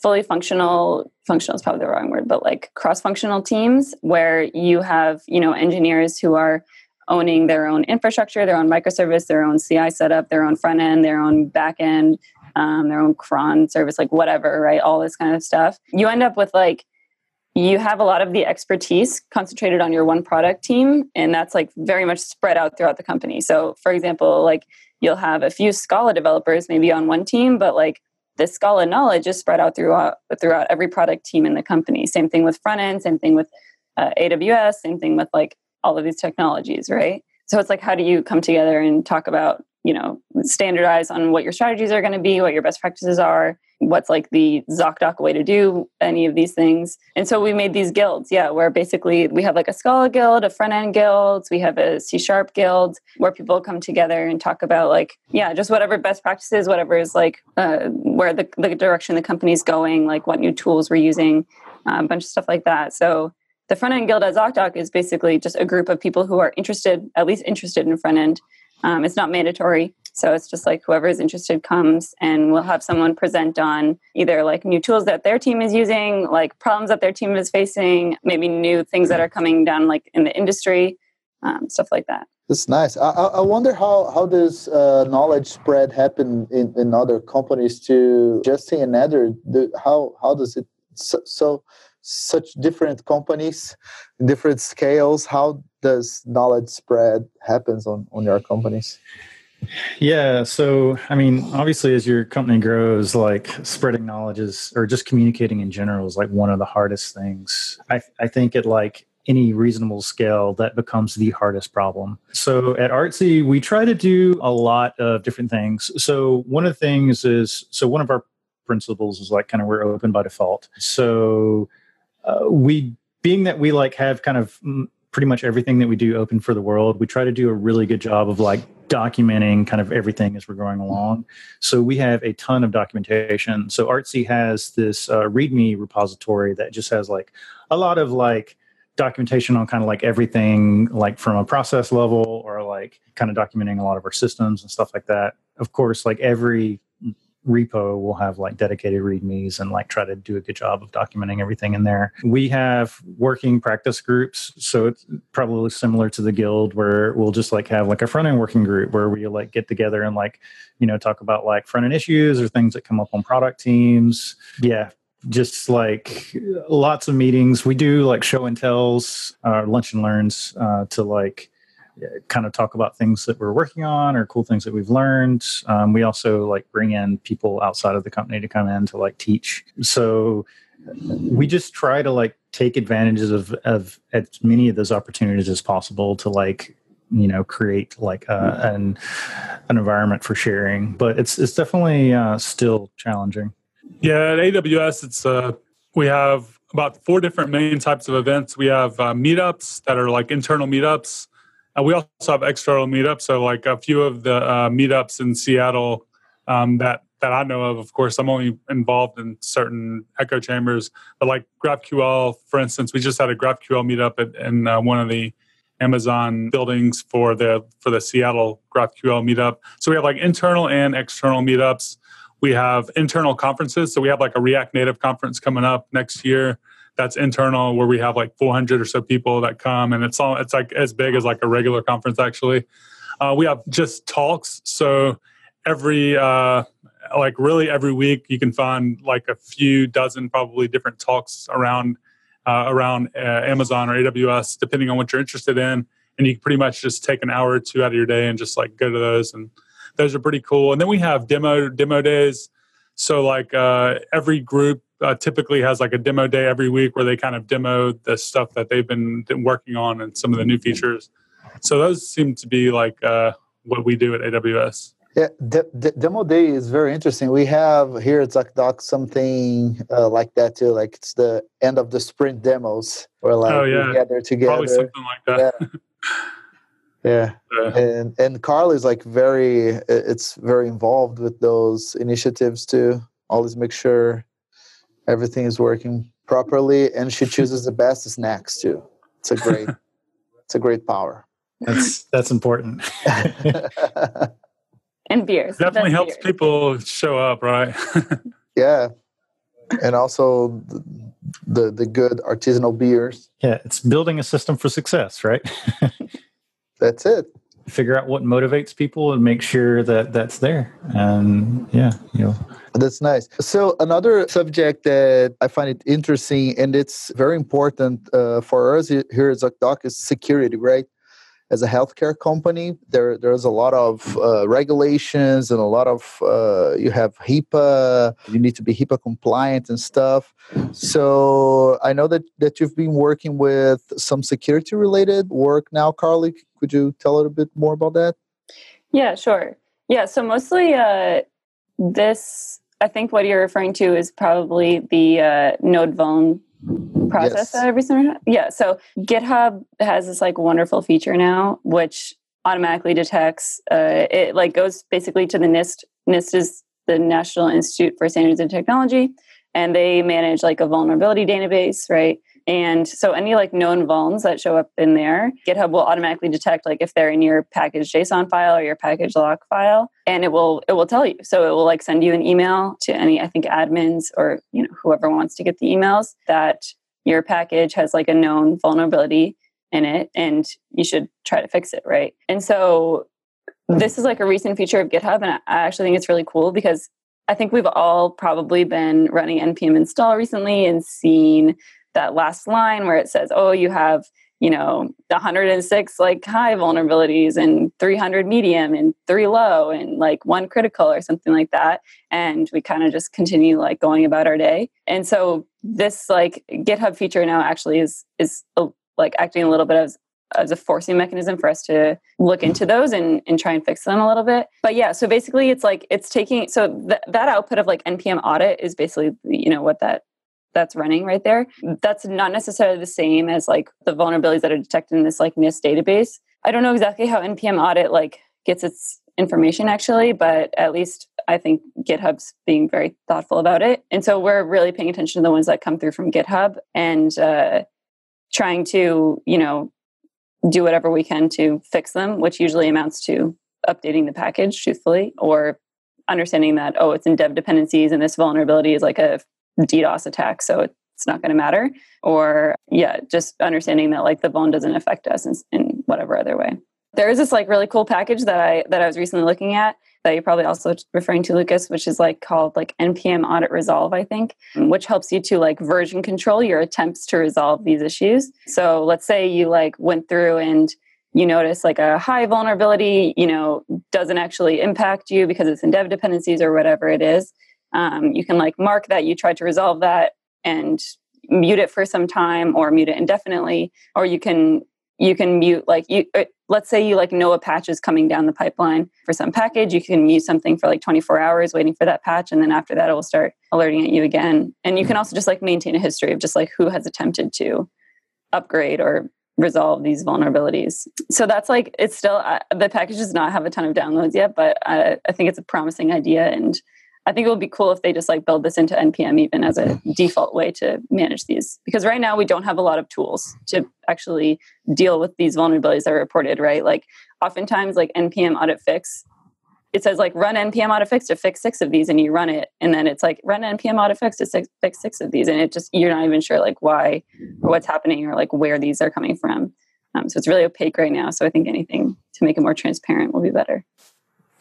Speaker 5: fully functional functional is probably the wrong word but like cross functional teams where you have you know engineers who are owning their own infrastructure their own microservice their own ci setup their own front end their own back end um, their own cron service like whatever right all this kind of stuff you end up with like you have a lot of the expertise concentrated on your one product team and that's like very much spread out throughout the company so for example like you'll have a few scala developers maybe on one team but like the Scala knowledge is spread out throughout throughout every product team in the company. Same thing with front end, same thing with uh, AWS, same thing with like all of these technologies, right? So it's like, how do you come together and talk about, you know, standardize on what your strategies are going to be, what your best practices are, what's like the ZocDoc way to do any of these things. And so we made these guilds, yeah, where basically we have like a Scala guild, a front end guild, we have a C sharp guild where people come together and talk about like, yeah, just whatever best practices, whatever is like uh, where the, the direction the company's going, like what new tools we're using, uh, a bunch of stuff like that. So the front end guild at ZocDoc is basically just a group of people who are interested, at least interested in front end. Um, it's not mandatory. So it's just like whoever is interested comes and we'll have someone present on either like new tools that their team is using, like problems that their team is facing, maybe new things that are coming down like in the industry, um, stuff like that.
Speaker 4: That's nice. I, I wonder how, how does uh, knowledge spread happen in, in other companies to Justin and Nader? How, how does it, so, so such different companies, different scales, how does knowledge spread happens on, on your companies?
Speaker 3: Yeah. So, I mean, obviously, as your company grows, like spreading knowledge is, or just communicating in general is like one of the hardest things. I, I think at like any reasonable scale, that becomes the hardest problem. So at Artsy, we try to do a lot of different things. So, one of the things is, so one of our principles is like kind of we're open by default. So, uh, we, being that we like have kind of pretty much everything that we do open for the world. We try to do a really good job of like documenting kind of everything as we're going along. So we have a ton of documentation. So Artsy has this uh, README repository that just has like a lot of like documentation on kind of like everything like from a process level or like kind of documenting a lot of our systems and stuff like that. Of course, like every repo will have like dedicated readmes and like try to do a good job of documenting everything in there. We have working practice groups, so it's probably similar to the guild where we'll just like have like a front end working group where we like get together and like you know talk about like front end issues or things that come up on product teams. Yeah, just like lots of meetings. We do like show and tells, uh, lunch and learns uh, to like kind of talk about things that we're working on or cool things that we've learned. Um, we also like bring in people outside of the company to come in to like teach. So we just try to like take advantages of of as many of those opportunities as possible to like you know create like uh, an an environment for sharing. But it's it's definitely uh, still challenging.
Speaker 2: Yeah, at AWS, it's uh, we have about four different main types of events. We have uh, meetups that are like internal meetups. Uh, we also have external meetups. So, like a few of the uh, meetups in Seattle um, that that I know of. Of course, I'm only involved in certain echo chambers, but like GraphQL, for instance, we just had a GraphQL meetup at, in uh, one of the Amazon buildings for the for the Seattle GraphQL meetup. So we have like internal and external meetups. We have internal conferences. So we have like a React Native conference coming up next year. That's internal, where we have like 400 or so people that come, and it's all it's like as big as like a regular conference actually. Uh, we have just talks. So every uh, like really every week you can find like a few dozen probably different talks around uh, around uh, Amazon or AWS, depending on what you're interested in. And you can pretty much just take an hour or two out of your day and just like go to those. And those are pretty cool. And then we have demo demo days. So like uh, every group uh, typically has like a demo day every week where they kind of demo the stuff that they've been working on and some of the new features. So those seem to be like uh, what we do at AWS.
Speaker 4: Yeah, de- de- demo day is very interesting. We have here at ZocDoc something uh, like that too. Like it's the end of the sprint demos, where like
Speaker 2: oh, yeah.
Speaker 4: we gather together.
Speaker 2: Probably something like that.
Speaker 4: Yeah. yeah. and and Carly is like very. It's very involved with those initiatives too. Always make sure everything is working properly, and she chooses the best snacks too. It's a great. it's a great power.
Speaker 3: That's that's important.
Speaker 5: and beers.
Speaker 2: Definitely helps beers. people show up, right?
Speaker 4: yeah, and also the, the, the good artisanal beers.
Speaker 3: Yeah, it's building a system for success, right?
Speaker 4: that's it.
Speaker 3: Figure out what motivates people and make sure that that's there. And yeah, you know.
Speaker 4: That's nice. So another subject that I find it interesting and it's very important uh, for us here at ZocDoc is security, right? As a healthcare company, there there's a lot of uh, regulations and a lot of uh, you have HIPAA. You need to be HIPAA compliant and stuff. So I know that that you've been working with some security related work now, Carly. Could you tell a little bit more about that?
Speaker 5: Yeah, sure. Yeah, so mostly uh, this. I think what you're referring to is probably the uh, node vuln process yes. that every single yeah so github has this like wonderful feature now which automatically detects uh, it like goes basically to the nist nist is the national institute for standards and technology and they manage like a vulnerability database right and so any like known vulns that show up in there, GitHub will automatically detect like if they're in your package JSON file or your package lock file, and it will it will tell you. So it will like send you an email to any I think admins or you know whoever wants to get the emails that your package has like a known vulnerability in it and you should try to fix it, right? And so this is like a recent feature of GitHub and I actually think it's really cool because I think we've all probably been running npm install recently and seen that last line where it says, "Oh, you have." you know 106 like high vulnerabilities and 300 medium and three low and like one critical or something like that and we kind of just continue like going about our day and so this like github feature now actually is is a, like acting a little bit as as a forcing mechanism for us to look into those and, and try and fix them a little bit. But yeah, so basically it's like it's taking so th- that output of like npm audit is basically you know what that that's running right there. That's not necessarily the same as like the vulnerabilities that are detected in this like NIST database. I don't know exactly how npm audit like gets its information actually, but at least I think GitHub's being very thoughtful about it. And so we're really paying attention to the ones that come through from GitHub and uh, trying to, you know, do whatever we can to fix them, which usually amounts to updating the package truthfully or understanding that, oh, it's in dev dependencies and this vulnerability is like a DDoS attack, so it's not going to matter. Or yeah, just understanding that like the vuln doesn't affect us in, in whatever other way. There is this like really cool package that I that I was recently looking at that you're probably also referring to, Lucas, which is like called like npm audit resolve, I think, which helps you to like version control your attempts to resolve these issues. So let's say you like went through and you notice like a high vulnerability, you know, doesn't actually impact you because it's in dev dependencies or whatever it is um, you can like mark that you tried to resolve that and mute it for some time or mute it indefinitely or you can you can mute like you uh, let's say you like know a patch is coming down the pipeline for some package you can mute something for like 24 hours waiting for that patch and then after that it will start alerting at you again. And you can also just like maintain a history of just like who has attempted to upgrade or resolve these vulnerabilities. So that's like it's still uh, the package does not have a ton of downloads yet but uh, i think it's a promising idea and I think it would be cool if they just like build this into npm even as a default way to manage these. Because right now we don't have a lot of tools to actually deal with these vulnerabilities that are reported right? Like oftentimes like npm audit fix it says like run npm audit fix to fix six of these and you run it and then it's like run npm audit fix to six, fix six of these and it just you're not even sure like why or what's happening or like where these are coming from. Um, so it's really opaque right now so i think anything to make it more transparent will be better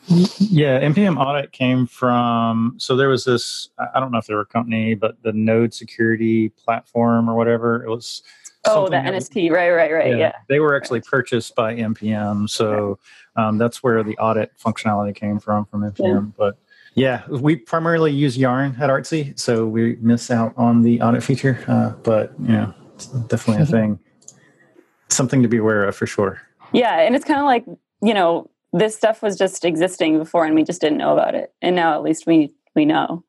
Speaker 3: Yeah, NPM audit came from so there was this I don't know if they were a company, but the Node security platform or whatever. It was
Speaker 5: oh the nsp right right right yeah,
Speaker 3: They were actually purchased by NPM, so um, that's where the audit functionality came from from NPM. But yeah, we primarily use Yarn at Artsy, so we miss out on the audit feature. Uh, but you know, it's definitely a thing, something to be aware of for sure.
Speaker 5: Yeah, and it's kind of like you know this stuff was just existing before and we just didn't know about it and now at least we we know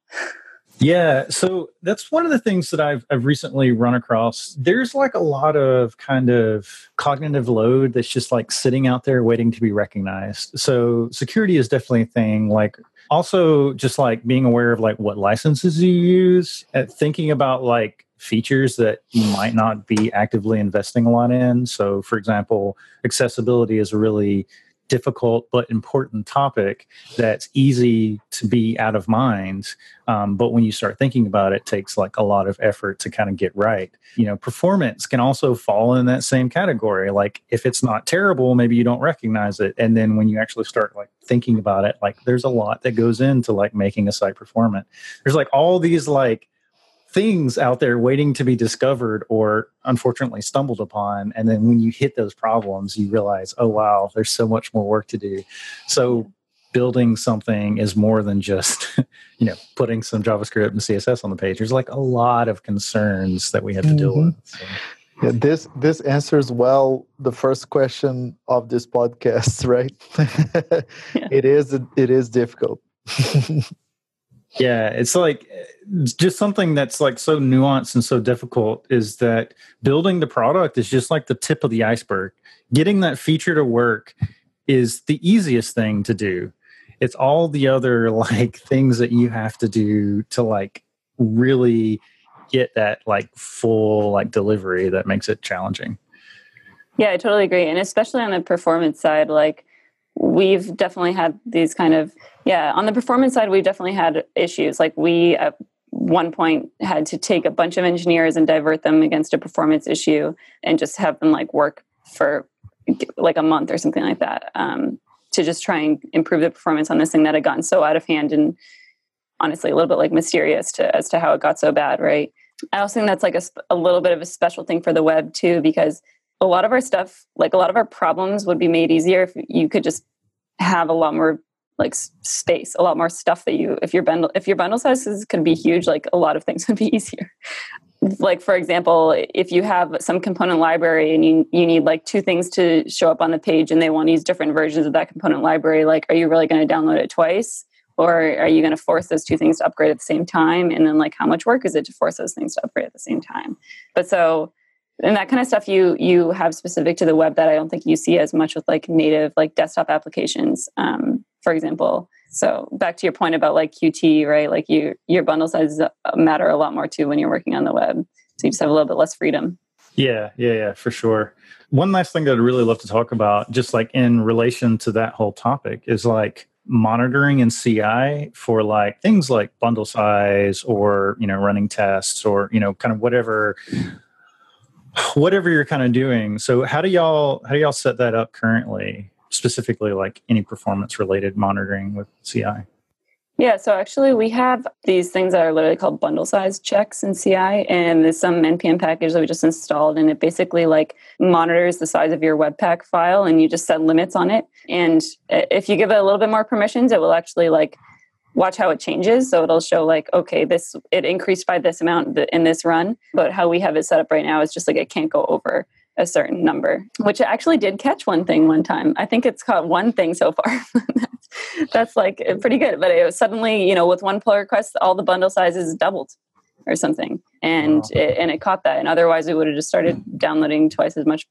Speaker 3: Yeah, so that's one of the things that I've I've recently run across. There's like a lot of kind of cognitive load that's just like sitting out there waiting to be recognized. So security is definitely a thing. Like also just like being aware of like what licenses you use, uh, thinking about like features that you might not be actively investing a lot in. So for example, accessibility is really difficult but important topic that's easy to be out of mind um, but when you start thinking about it, it takes like a lot of effort to kind of get right. You know performance can also fall in that same category like if it's not terrible maybe you don't recognize it and then when you actually start like thinking about it like there's a lot that goes into like making a site performant. There's like all these like things out there waiting to be discovered or unfortunately stumbled upon and then when you hit those problems you realize oh wow there's so much more work to do so building something is more than just you know putting some javascript and css on the page there's like a lot of concerns that we have to deal
Speaker 4: Mhm.
Speaker 3: with so.
Speaker 4: Yeah, this this answers well the first question of this podcast, right? It is it is difficult.
Speaker 3: Yeah, it's like just something that's like so nuanced and so difficult is that building the product is just like the tip of the iceberg. Getting that feature to work is the easiest thing to do. It's all the other like things that you have to do to like really get that like full like delivery that makes it challenging.
Speaker 5: Yeah, I totally agree. And especially on the performance side, like we've definitely had these kind of, yeah, on the performance side, we've definitely had issues. Like we at one point had to take a bunch of engineers and divert them against a performance issue and just have them like work for like a month or something like that um, to just try and improve the performance on this thing that had gotten so out of hand and honestly a little bit like mysterious to as to how it got so bad, right? I also think that's like a, a little bit of a special thing for the web too, because a lot of our stuff, like a lot of our problems, would be made easier if you could just have a lot more like space, a lot more stuff that you. If your bundle, if your bundle sizes could be huge, like a lot of things would be easier. Like for example, if you have some component library and you you need like two things to show up on the page, and they want to use different versions of that component library, like are you really going to download it twice? Or are you going to force those two things to upgrade at the same time? And then, like, how much work is it to force those things to upgrade at the same time? But so and that kind of stuff you you have specific to the web that I don't think you see as much with like native like desktop applications, um, for example. So back to your point about like Qt, right? Like you your bundle sizes matter a lot more too when you're working on the web. So you just have a little bit less freedom.
Speaker 3: Yeah, yeah, yeah, for sure. One last thing that I'd really love to talk about, just like in relation to that whole topic, is like monitoring and CI for like things like bundle size or you know running tests or you know kind of whatever whatever you're kind of doing. So how do y'all how do y'all set that up currently? Specifically, like any performance related monitoring with CI.
Speaker 5: Yeah, so actually we have these things that are literally called bundle size checks in CI, and there's some npm package that we just installed, and it basically like monitors the size of your webpack file, and you just set limits on it. And eh, if you give it a little bit more permissions, it will actually like watch how it changes. So it'll show like, okay, this it increased by this amount in this run, but how we have it set up right now is just like it can't go over a certain number, which actually did catch one thing one time. I think it's caught one thing so far. That's like uh, pretty good. But it was suddenly, you know, with one pull request, all the bundle sizes doubled or something, and
Speaker 3: Wow.
Speaker 5: it, and it caught that. And otherwise, we would have just started downloading twice as much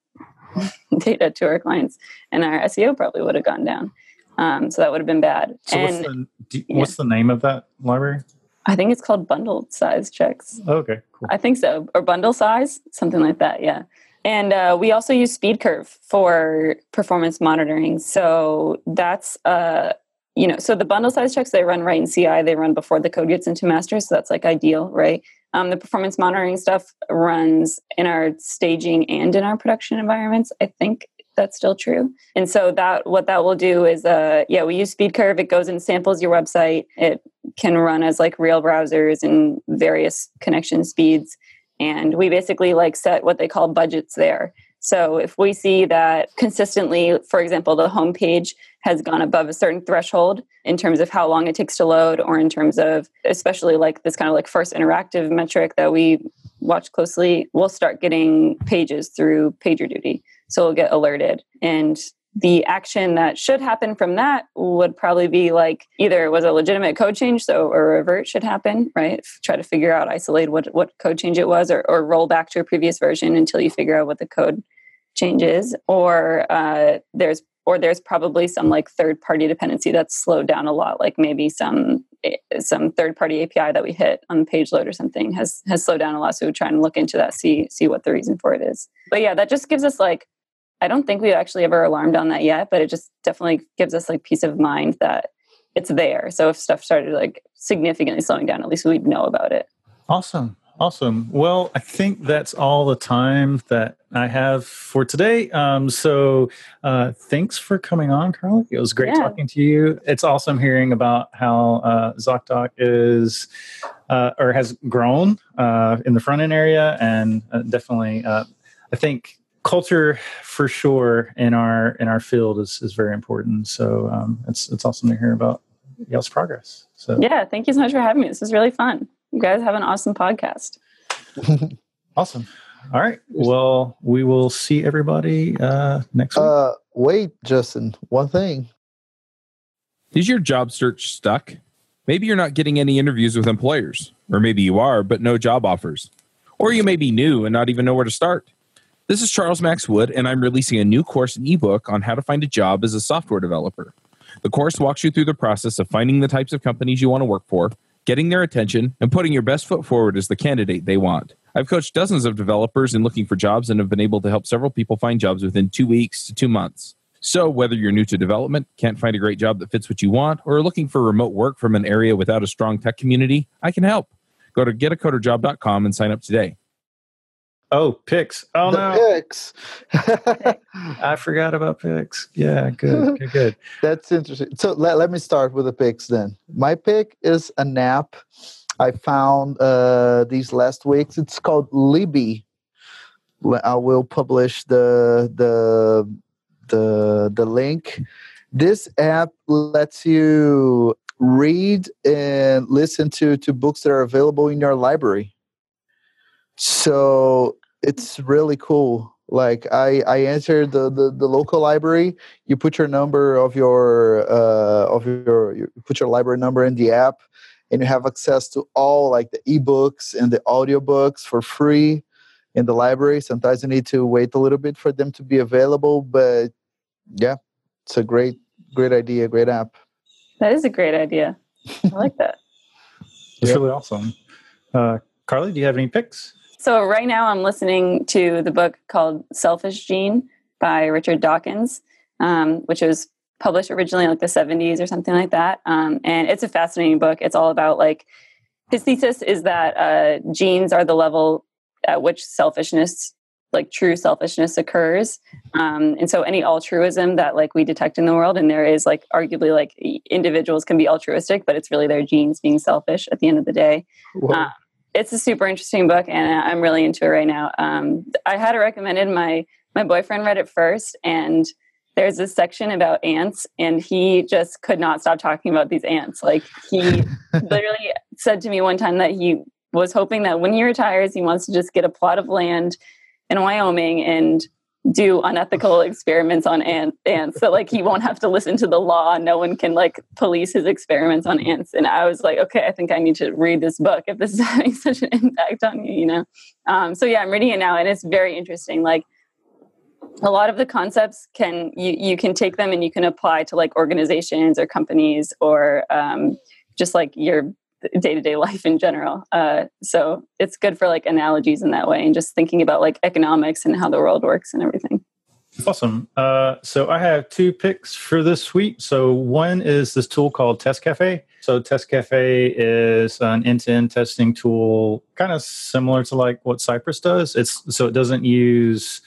Speaker 5: data to our clients, and our SEO probably would have gone down. Um, so that would have been bad.
Speaker 3: So
Speaker 5: and
Speaker 3: what's the do, what's the name of that library?
Speaker 5: I think it's called bundle size checks.
Speaker 3: Okay, cool.
Speaker 5: I think so, or bundle size, something like that. Yeah. And uh, we also use SpeedCurve for performance monitoring. So that's uh, you know, so the bundle size checks they run right in CI. They run before the code gets into master, so that's like ideal, right? Um, the performance monitoring stuff runs in our staging and in our production environments. I think that's still true. And so that what that will do is, uh, yeah, we use SpeedCurve. It goes and samples your website. It can run as like real browsers and various connection speeds. And we basically like set what they call budgets there. So if we see that consistently, for example, the homepage has gone above a certain threshold in terms of how long it takes to load, or in terms of especially like this kind of like first interactive metric that we watch closely, we'll start getting pages through PagerDuty. So we'll get alerted. And the action that should happen from that would probably be like either it was a legitimate code change, so a revert should happen, right? Try to figure out, isolate what, what code change it was, or, or roll back to a previous version until you figure out what the code change is. Or uh, there's or there's probably some like third party dependency that's slowed down a lot, like maybe some eh, some third party API that we hit on page load or something has has slowed down a lot. So we try and look into that, see see what the reason for it is. But yeah, that just gives us like I don't think we've actually ever alarmed on that yet, but it just definitely gives us like peace of mind that it's there. So if stuff started like significantly slowing down, at least we'd know about it.
Speaker 3: Awesome. Awesome. Well, I think that's all the time that I have for today. Um, so uh, thanks for coming on, Carly. It was great yeah. talking to you. It's awesome hearing about how uh, ZocDoc is uh, or has grown uh, in the front end area, and uh, definitely, uh, I think culture for sure in our in our field is is very important. So um, it's it's awesome to hear about y'all's progress. So
Speaker 5: yeah, thank you so much for having me. This was really fun. You guys have an awesome podcast.
Speaker 3: awesome. All right. Well, we will see everybody uh, next week. Uh,
Speaker 4: wait, Justin. One thing.
Speaker 1: Is your job search stuck? Maybe you're not getting any interviews with employers, or maybe you are, but no job offers. Or you may be new and not even know where to start. This is Charles Max Wood, and I'm releasing a new course and ebook on how to find a job as a software developer. The course walks you through the process of finding the types of companies you want to work for getting their attention, and putting your best foot forward as the candidate they want. I've coached dozens of developers in looking for jobs and have been able to help several people find jobs within two weeks to two months. So, whether you're new to development, can't find a great job that fits what you want, or are looking for remote work from an area without a strong tech community, I can help. Go to getacoderjob.com and sign up today.
Speaker 3: Oh, picks. Oh,
Speaker 4: the
Speaker 3: no.
Speaker 4: Picks.
Speaker 3: I forgot about picks. Yeah, good, good, good.
Speaker 4: That's interesting. So let, let me start with the picks then. My pick is an app I found uh, these last weeks. It's called Libby. I will publish the the the the link. This app lets you read and listen to to books that are available in your library. So it's really cool. Like i i enter the, the the local library. You put your number of your uh of your you put your library number in the app and you have access to all like the ebooks and the audiobooks for free in the library. Sometimes you need to wait a little bit for them to be available but yeah it's a great great idea great app.
Speaker 5: That is a great idea. I like that.
Speaker 3: It's really awesome. Uh carly do you have any picks
Speaker 5: so right now I'm listening to the book called Selfish Gene by Richard Dawkins, um, which was published originally in like the 70s or something like that. Um, and it's a fascinating book. It's all about like his thesis is that uh, genes are the level at which selfishness like true selfishness occurs um, and so any altruism that like we detect in the world and there is like arguably like individuals can be altruistic but it's really their genes being selfish at the end of the day uh, it's a super interesting book and i'm really into it right now. Um, i had it recommended my my boyfriend read it first and there's this section about ants and he just could not stop talking about these ants. Like he literally said to me one time that he was hoping that when he retires he wants to just get a plot of land in wyoming and do unethical experiments on ant, ants so like he won't have to listen to the law. No one can like police his experiments on ants. And i was like okay i think i need to read this book if this is having such an impact on you you know? Um, so yeah i'm reading it now and it's very interesting. Like a lot of the concepts can you you can take them and you can apply to like organizations or companies or um, just like your day-to-day life in general uh, so it's good for like analogies in that way and just thinking about like economics and how the world works and everything
Speaker 3: Awesome. Uh, so I have two picks for this week. So one is this tool called Test Cafe. So Test Cafe is an end-to-end testing tool, kind of similar to like what Cypress does. It's so it doesn't use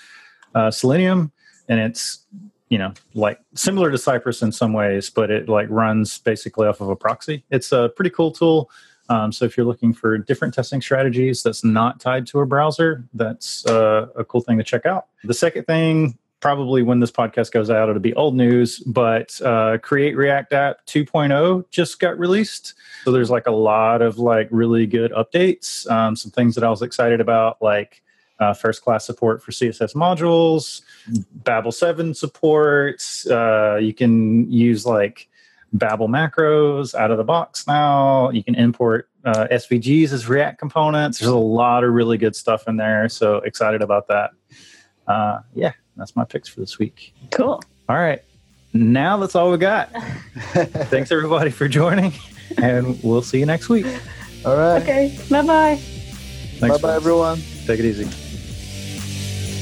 Speaker 3: uh, Selenium, and it's you know like similar to Cypress in some ways, but it like runs basically off of a proxy. It's a pretty cool tool. Um, so if you're looking for different testing strategies that's not tied to a browser, that's uh, a cool thing to check out. The second thing probably when this podcast goes out, it'll be old news, but uh, Create React App 2.0 just got released. So there's like a lot of like really good updates. Um, some things that I was excited about, like uh, first class support for CSS modules, Babel 7 support. Uh, you can use like Babel macros out of the box now. You can import uh, SVGs as React components. There's a lot of really good stuff in there. So excited about that. Uh, yeah, that's my picks for this week.
Speaker 5: Cool.
Speaker 3: All right. Now that's all we got. Thanks everybody for joining, and we'll see you next week.
Speaker 4: All right.
Speaker 5: Okay. Bye bye.
Speaker 3: Thanks,
Speaker 4: bye bye, everyone.
Speaker 3: Take it easy.